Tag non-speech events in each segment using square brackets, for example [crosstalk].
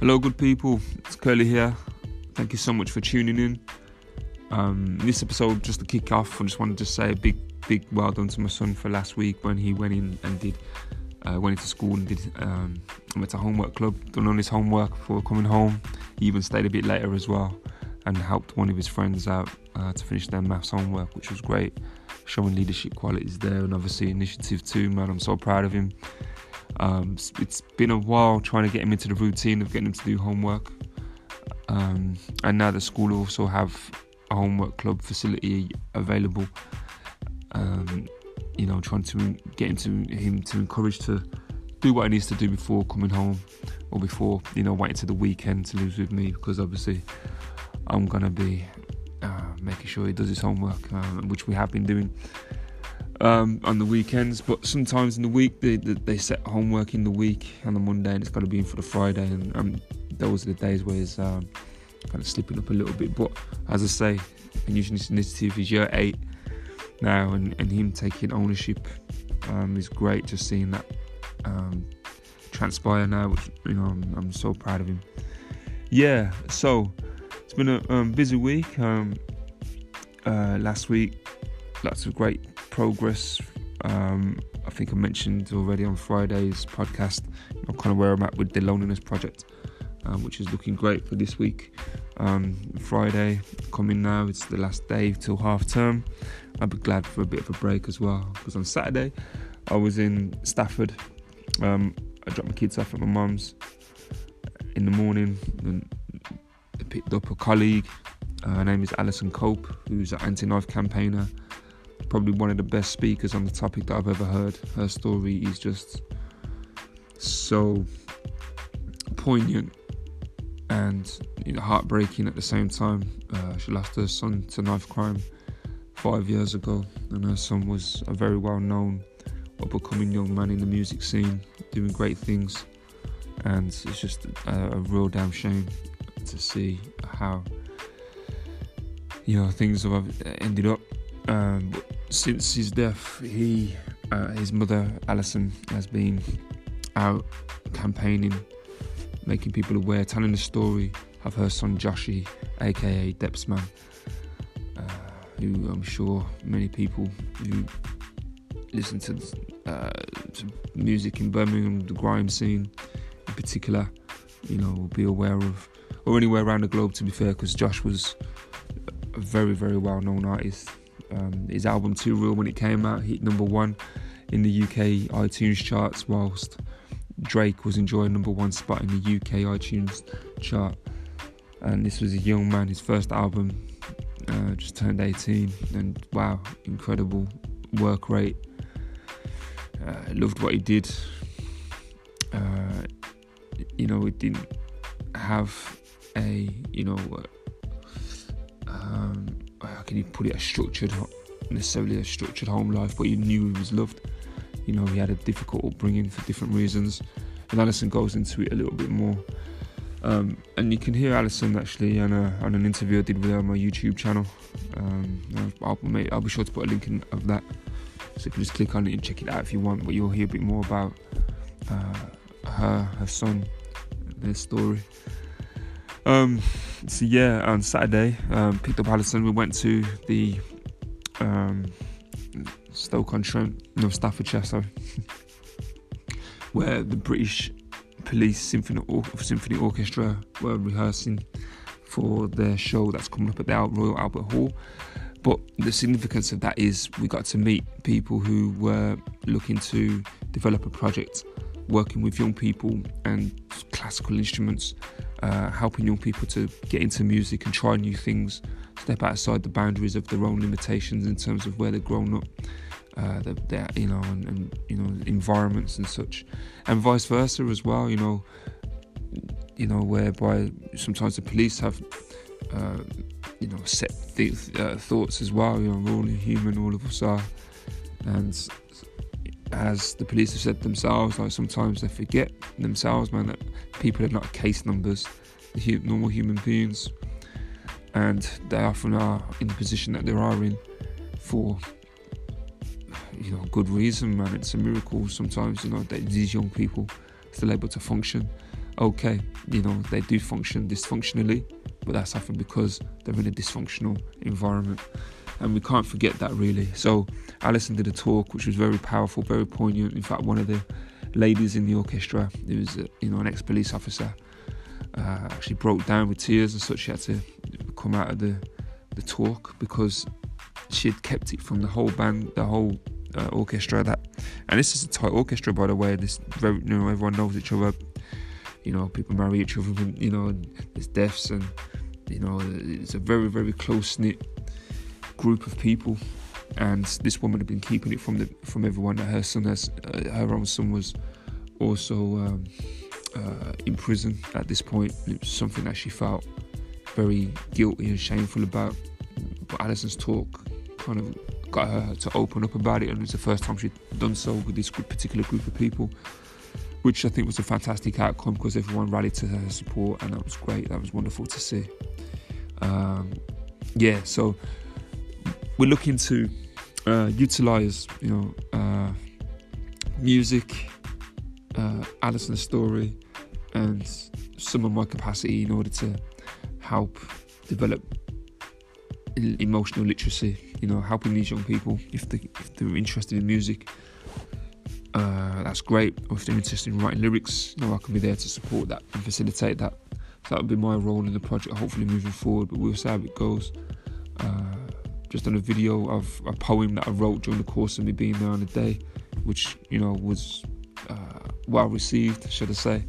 Hello, good people. It's Curly here. Thank you so much for tuning in. Um, this episode, just to kick off, I just wanted to say a big, big well done to my son for last week when he went in and did, uh, went into school and did, um, went to homework club, done all his homework before coming home. He even stayed a bit later as well and helped one of his friends out uh, to finish their maths homework, which was great. Showing leadership qualities there and obviously initiative too, man. I'm so proud of him. Um, it's been a while trying to get him into the routine of getting him to do homework. Um, and now the school also have a homework club facility available. Um, you know, trying to get him to him to encourage to do what he needs to do before coming home or before you know waiting to the weekend to lose with me because obviously I'm gonna be uh, making sure he does his homework, uh, which we have been doing um, on the weekends. But sometimes in the week they, they set homework in the week on the Monday and it's got to be in for the Friday, and um, those are the days where it's um, kind of slipping up a little bit. But as I say, using this initiative is year eight now, and, and him taking ownership um, is great. Just seeing that um, transpire now, which you know I'm, I'm, so proud of him. Yeah, so it's been a um, busy week. Uh, last week, lots of great progress. Um, I think I mentioned already on Friday's podcast, you know, kind of where I'm at with the loneliness project, um, which is looking great for this week. Um, Friday coming now, it's the last day till half term. I'd be glad for a bit of a break as well because on Saturday I was in Stafford. Um, I dropped my kids off at my mum's in the morning and picked up a colleague. Uh, her name is Alison Cope, who's an anti knife campaigner probably one of the best speakers on the topic that I've ever heard. Her story is just so poignant and you know, heartbreaking at the same time. Uh, she lost her son to knife crime five years ago, and her son was a very well known, up and coming young man in the music scene, doing great things. And it's just a, a real damn shame to see how you know things have ended up. Um, since his death, he, uh, his mother Alison, has been out campaigning, making people aware, telling the story of her son Joshy, aka Depzman, uh, who I'm sure many people who listen to, uh, to music in Birmingham, the grime scene in particular, you know, will be aware of, or anywhere around the globe to be fair, because Josh was a very, very well known artist um, his album Too Real, when it came out, hit number one in the UK iTunes charts, whilst Drake was enjoying number one spot in the UK iTunes chart. And this was a young man, his first album, uh, just turned 18, and wow, incredible work rate. Uh, loved what he did. Uh, you know, it didn't have a, you know, um, how can you put it, a structured, necessarily a structured home life, but you knew he was loved. You know, he had a difficult upbringing for different reasons, and Alison goes into it a little bit more. Um, and you can hear Alison actually on, a, on an interview I did with her on my YouTube channel. Um, I'll, I'll, be sure to put a link in of that, so you can just click on it and check it out if you want. But you'll hear a bit more about uh, her, her son, their story. Um, so yeah, on Saturday, um, picked up Alison. We went to the um, Stoke on Trent, no Staffordshire, [laughs] where the British Police Symphony, or- Symphony Orchestra were rehearsing for their show that's coming up at the Royal Albert Hall. But the significance of that is we got to meet people who were looking to develop a project working with young people and classical instruments uh, helping young people to get into music and try new things, step outside the boundaries of their own limitations in terms of where they've grown up, uh, their, you know, and, and, you know, environments and such, and vice versa as well. You know, you know, whereby sometimes the police have, uh, you know, set th- uh, thoughts as well. You know, we're all human, all of us are, and as the police have said themselves, like sometimes they forget themselves, man, that people are not case numbers, normal human beings, and they often are in the position that they are in for you know good reason, man. It's a miracle sometimes, you know, that these young people are still able to function. okay, you know, they do function dysfunctionally, but that's often because they're in a dysfunctional environment. And we can't forget that really. So Alison did a talk which was very powerful, very poignant. In fact, one of the ladies in the orchestra, who was, uh, you know, an ex-police officer, uh, actually broke down with tears and such. She had to come out of the the talk because she had kept it from the whole band, the whole uh, orchestra. That, and this is a tight orchestra, by the way. This very, you know, everyone knows each other. You know, people marry each other. You know, there's deaths, and you know, it's a very, very close knit group of people. And this woman had been keeping it from the from everyone. That her son has, uh, her own son was also um, uh, in prison at this point. It was something that she felt very guilty and shameful about. But Alison's talk kind of got her to open up about it, and it's the first time she'd done so with this particular group of people, which I think was a fantastic outcome because everyone rallied to her support, and that was great. That was wonderful to see. Um, yeah, so we're looking to uh, utilize, you know, uh, music, uh, Alison's story, and some of my capacity in order to help develop emotional literacy. You know, helping these young people if they if they're interested in music. Uh, that's great. Or if they're interested in writing lyrics, you know, I can be there to support that and facilitate that. So that would be my role in the project, hopefully moving forward. But we'll see how it goes. Uh, just done a video of a poem that I wrote during the course of me being there on the day, which you know was uh, well received, should I say.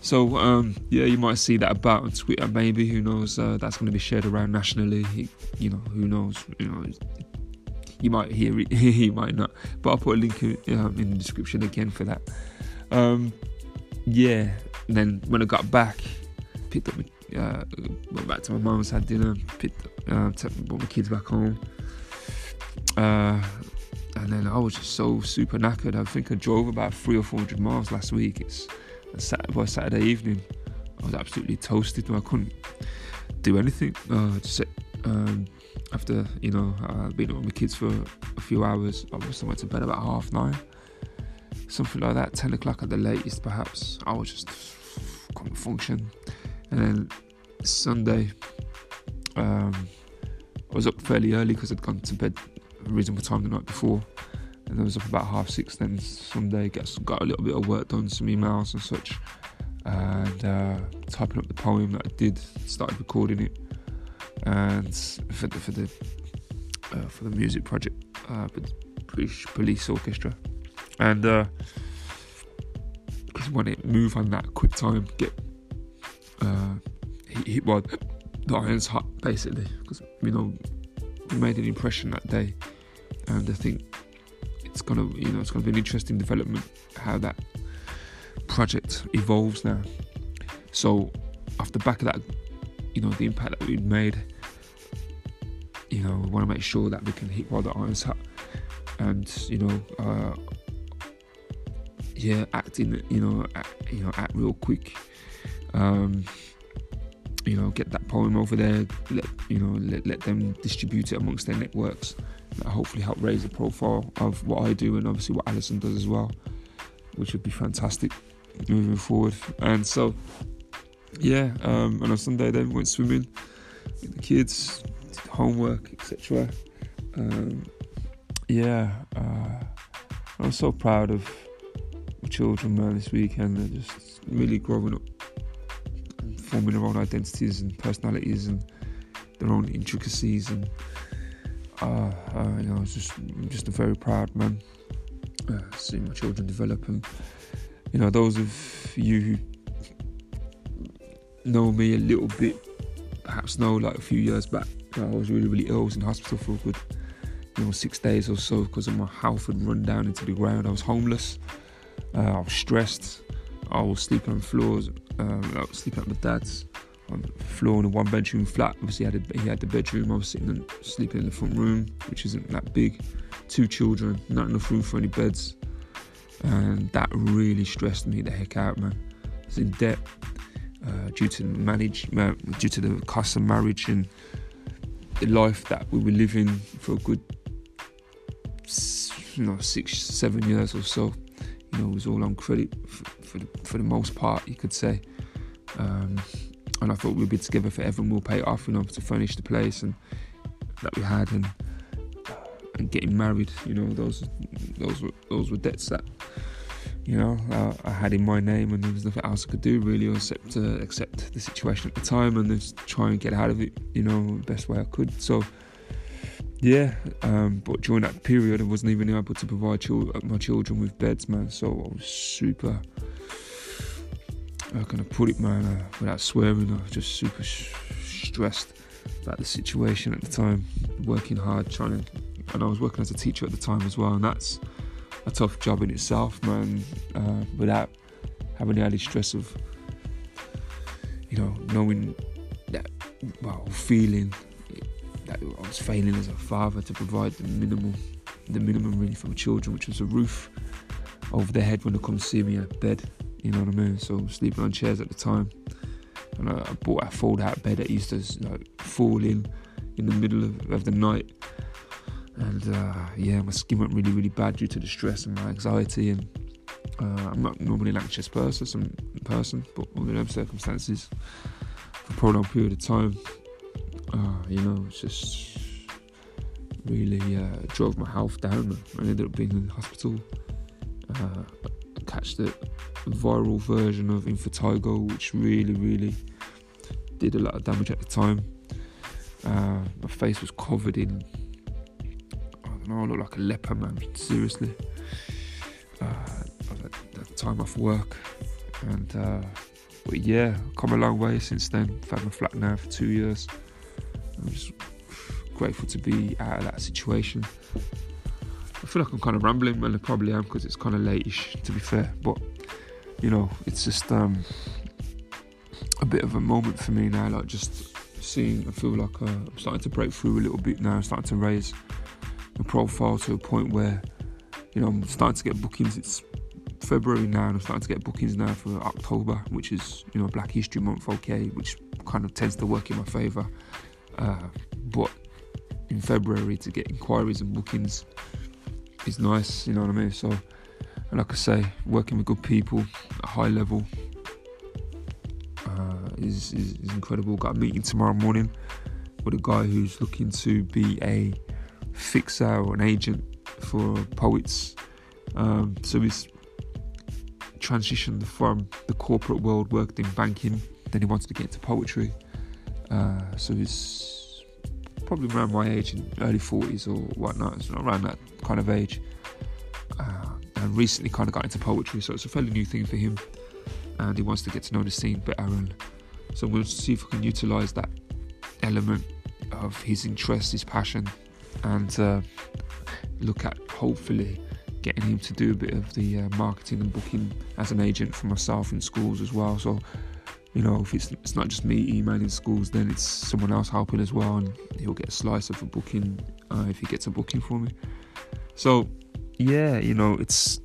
So um, yeah, you might see that about on Twitter. Maybe who knows? Uh, that's going to be shared around nationally. You know, who knows? You know, you might hear it, [laughs] you might not. But I'll put a link in, um, in the description again for that. Um, yeah. And then when I got back, picked up, went back to my mum's, had dinner, picked, uh, brought my kids back home. Uh, and then I was just so super knackered. I think I drove about three or four hundred miles last week. It's Saturday, by Saturday evening, I was absolutely toasted. I couldn't do anything. Uh, just um, after you know uh, being with my kids for a few hours, I must have went to bed about half nine, something like that, ten o'clock at the latest, perhaps. I was just couldn't function, and then Sunday, um, I was up fairly early because I'd gone to bed a reasonable time the night before. And I was up about half six then Sunday, got, got a little bit of work done, some emails and such, and uh, typing up the poem that I did, started recording it, and for the for the uh, for the music project, uh, British Police Orchestra, and because uh, when it move on that quick time, get hit, well, the irons hot basically, because you know we made an impression that day, and I think it's gonna you know it's gonna be an interesting development how that project evolves now. So off the back of that, you know the impact that we've made, you know we want to make sure that we can hit while the iron's hot, and you know. Uh, yeah, acting, you know, act, you know, act real quick. Um, you know, get that poem over there. Let you know, let, let them distribute it amongst their networks that hopefully help raise the profile of what I do and obviously what Alison does as well, which would be fantastic moving forward. And so, yeah, um, and on Sunday then went swimming with the kids, homework, etc. Um, yeah, uh, I'm so proud of children, man, this weekend. They're just really growing up, forming their own identities and personalities and their own intricacies and uh, uh, you know, just I'm just a very proud man. Uh, seeing my children develop, and you know, those of you who know me a little bit, perhaps know like a few years back, I was really, really ill. I was in hospital for a good, you know, six days or so because of my health had run down into the ground. I was homeless. Uh, I was stressed. I was sleeping on floors. Um, I was sleeping at my dad's on the floor in a one bedroom flat. Obviously, he had, a, he had the bedroom. I was sitting and sleeping in the front room, which isn't that big. Two children, not enough room for any beds. And that really stressed me the heck out, man. I was in debt uh, due to manage, uh, due to the cost of marriage and the life that we were living for a good, you know, six, seven years or so. you know, was all on credit for, the, for the most part, you could say. Um, and I thought we'd be together forever and we'll pay it off, you know, to furnish the place and that we had and and getting married. You know, those those were those were debts that you know I, I had in my name, and there was nothing else I could do really except to accept the situation at the time and just try and get out of it. You know, the best way I could. So. Yeah, um, but during that period, I wasn't even able to provide chil- my children with beds, man. So I was super how can I put it, man, uh, without swearing, I was just super sh- stressed about the situation at the time, working hard, trying to, and I was working as a teacher at the time as well, and that's a tough job in itself, man, uh, without having the added stress of, you know, knowing that, well, feeling that I was failing as a father to provide the minimum, the minimum really for my children, which was a roof over their head when they come see me, at bed, you know what I mean? So sleeping on chairs at the time, and I, I bought a fold-out bed that used to like fall in in the middle of, of the night, and uh, yeah, my skin went really really bad due to the stress and my anxiety, and uh, I'm not normally an anxious person, some person, but under those circumstances, for a prolonged period of time, uh, you know, it's just really uh, drove my health down. I ended up being in the hospital. Uh, catch the viral version of Impetigo, which really, really did a lot of damage at the time. Uh, my face was covered in, I don't know, I looked like a leper, man, seriously. Uh, at the time off work, and uh, but yeah, come a long way since then. I've had my flat now for two years. I'm just grateful to be out of that situation. I feel like I'm kind of rambling, well, I probably am because it's kind of lateish, to be fair. But you know, it's just um, a bit of a moment for me now. Like just seeing, I feel like uh, I'm starting to break through a little bit now. I'm starting to raise my profile to a point where you know I'm starting to get bookings. It's February now, and I'm starting to get bookings now for October, which is you know Black History Month, okay, which kind of tends to work in my favour. Uh, but in February to get inquiries and bookings is nice, you know what I mean? So, and like I say, working with good people at a high level uh, is, is, is incredible. Got a meeting tomorrow morning with a guy who's looking to be a fixer or an agent for poets. Um, so he's transitioned from the corporate world, worked in banking, then he wanted to get into poetry. Uh, so he's probably around my age, in early 40s or whatnot, so around that kind of age. Uh, and recently kind of got into poetry, so it's a fairly new thing for him. And he wants to get to know the scene better. So we'll see if we can utilize that element of his interest, his passion, and uh, look at hopefully getting him to do a bit of the uh, marketing and booking as an agent for myself in schools as well. So you know, if it's, it's not just me emailing schools, then it's someone else helping as well, and he'll get a slice of a booking uh, if he gets a booking for me. So, yeah, you know, it's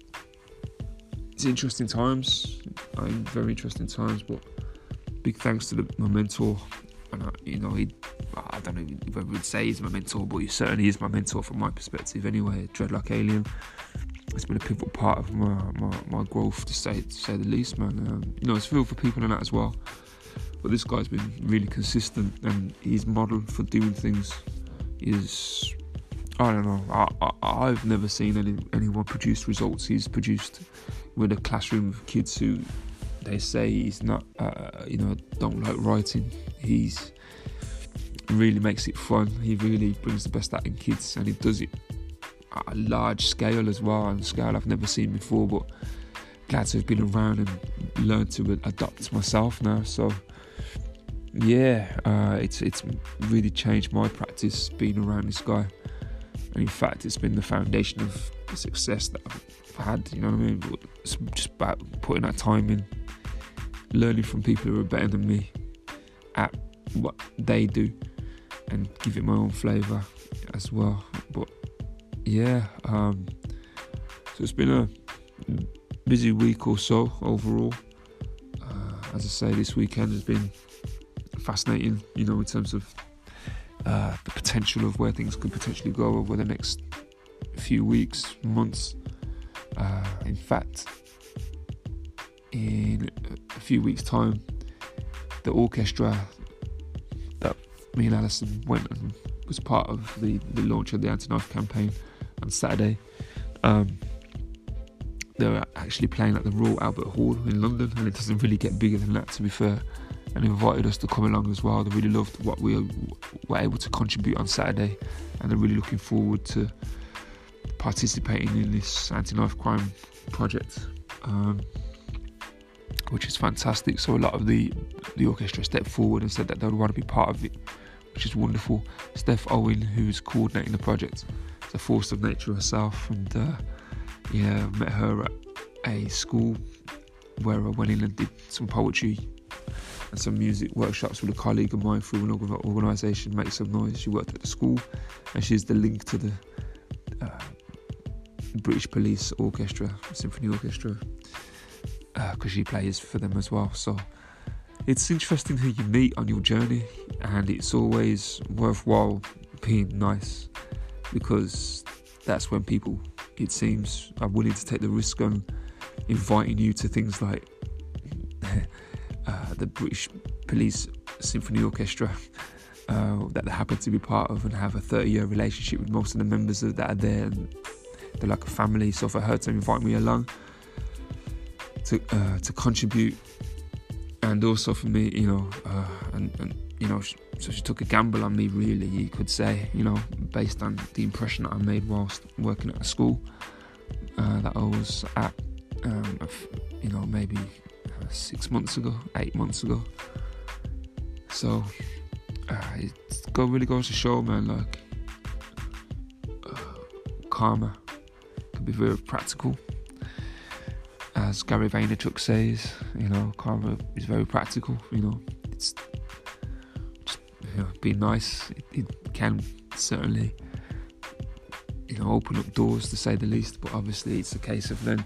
it's interesting times. I'm very interesting times, but big thanks to the, my mentor. And I, you know, he, I don't know if I would say he's my mentor, but he certainly is my mentor from my perspective. Anyway, Dreadlock Alien it's been a pivotal part of my, my, my growth to say to say the least, man. Um, you know, it's real for people in that as well. But this guy's been really consistent, and his model for doing things is I don't know. I, have never seen any anyone produce results he's produced with a classroom of kids who they say he's not, uh, you know, don't like writing. He's really makes it fun. He really brings the best out in kids, and he does it at a large scale as well, and scale I've never seen before. But glad to have been around and learned to adopt myself now. So yeah, uh, it's it's really changed my practice being around this guy, and in fact, it's been the foundation of the success that I've had. You know what I mean? It's just about putting that time in, learning from people who are better than me at what they do, and give it my own flavour as well. But yeah, um, so it's been a busy week or so overall. Uh, as I say, this weekend has been fascinating, you know, in terms of uh, the potential of where things could potentially go over the next few weeks, months. Uh, in fact, in a few weeks' time, the orchestra that me and Alison went and was part of the, the launch of the anti-knife campaign on Saturday. Um, they were actually playing at the Royal Albert Hall in London, and it doesn't really get bigger than that, to be fair. And invited us to come along as well. They really loved what we were able to contribute on Saturday, and they're really looking forward to participating in this anti-knife crime project, um, which is fantastic. So a lot of the the orchestra stepped forward and said that they would want to be part of it, which is wonderful. Steph Owen, who's coordinating the project, is a force of nature herself, and uh, yeah, met her at a school where I went in and did some poetry and some music workshops with a colleague of mine through an organisation, Make Some Noise. She worked at the school and she's the link to the uh, British Police Orchestra, Symphony Orchestra, because uh, she plays for them as well. So it's interesting who you meet on your journey, and it's always worthwhile being nice because that's when people it seems, are willing to take the risk on inviting you to things like the British Police Symphony Orchestra uh, that they happen to be part of and have a 30 year relationship with most of the members of that are there. They're like a family. So for her to invite me along to uh, to contribute, and also for me, you know, uh, and, and you know, so she took a gamble on me, really, you could say, you know, based on the impression that I made whilst working at a school uh, that I was at, um, you know, maybe six months ago, eight months ago. So uh, it really goes to show, man, like uh, karma can be very practical. As Gary Vaynerchuk says, you know, karma is very practical. You know, it's just you know, be nice. It, it, can certainly, you know, open up doors to say the least. But obviously, it's a case of then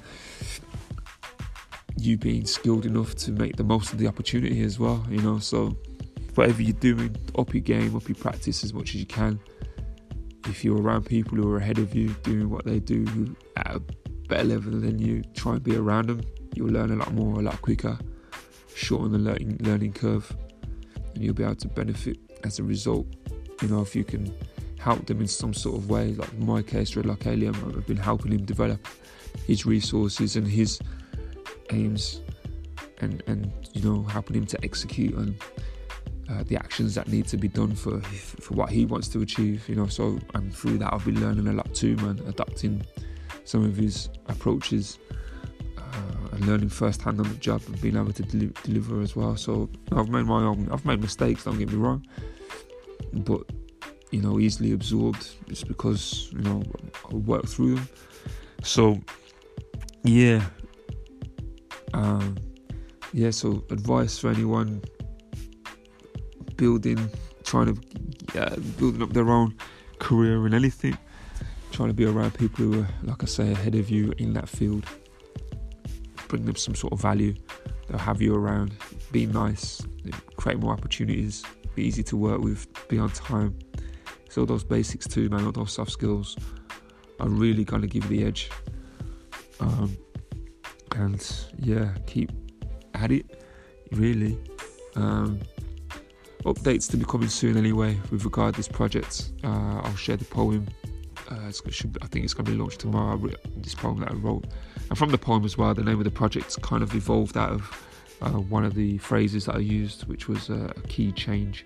you being skilled enough to make the most of the opportunity as well. You know, so whatever you're doing, up your game, up your practice as much as you can. If you're around people who are ahead of you, doing what they do at a better level than you, try and be around them. You'll learn a lot more, a lot quicker, shorten the learning learning curve, and you'll be able to benefit as a result, you know, if you can help them in some sort of way, like in my case, Dreadlock Alien, I've been helping him develop his resources and his aims and, and you know, helping him to execute on uh, the actions that need to be done for for what he wants to achieve, you know. So and through that, I've been learning a lot too, man. Adopting some of his approaches uh, and learning firsthand on the job and being able to deli- deliver as well. So I've made my own. I've made mistakes. Don't get me wrong, but you know, easily absorbed. It's because you know I work through them. So yeah, um, yeah. So advice for anyone building, trying to uh, building up their own career in anything, trying to be around people who are, like I say, ahead of you in that field. Bring them some sort of value. They'll have you around. Be nice. Create more opportunities be easy to work with, be on time. So all those basics too, man, all those soft skills are really gonna give you the edge. Um, and yeah, keep at it, really. Um, updates to be coming soon anyway with regard to this project. Uh, I'll share the poem. Uh, should, I think it's going to be launched tomorrow. This poem that I wrote, and from the poem as well, the name of the project kind of evolved out of uh, one of the phrases that I used, which was uh, a key change.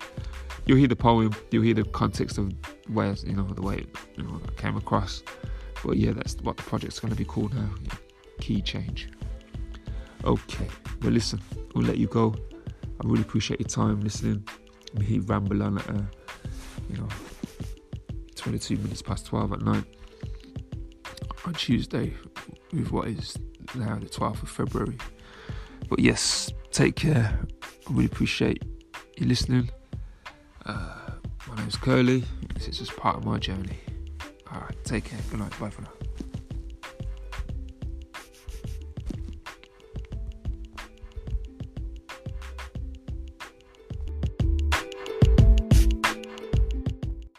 You'll hear the poem, you'll hear the context of where you know the way it, you know came across. But yeah, that's what the project's going to be called now. Yeah. Key change. Okay, well listen, we'll let you go. I really appreciate your time listening. Me on at uh, you know 22 minutes past 12 at night on Tuesday with what is now the 12th of February. But yes, take care. I really appreciate you listening. Uh, my name's Curly. This is just part of my journey. Alright, take care. Good night. Bye for now.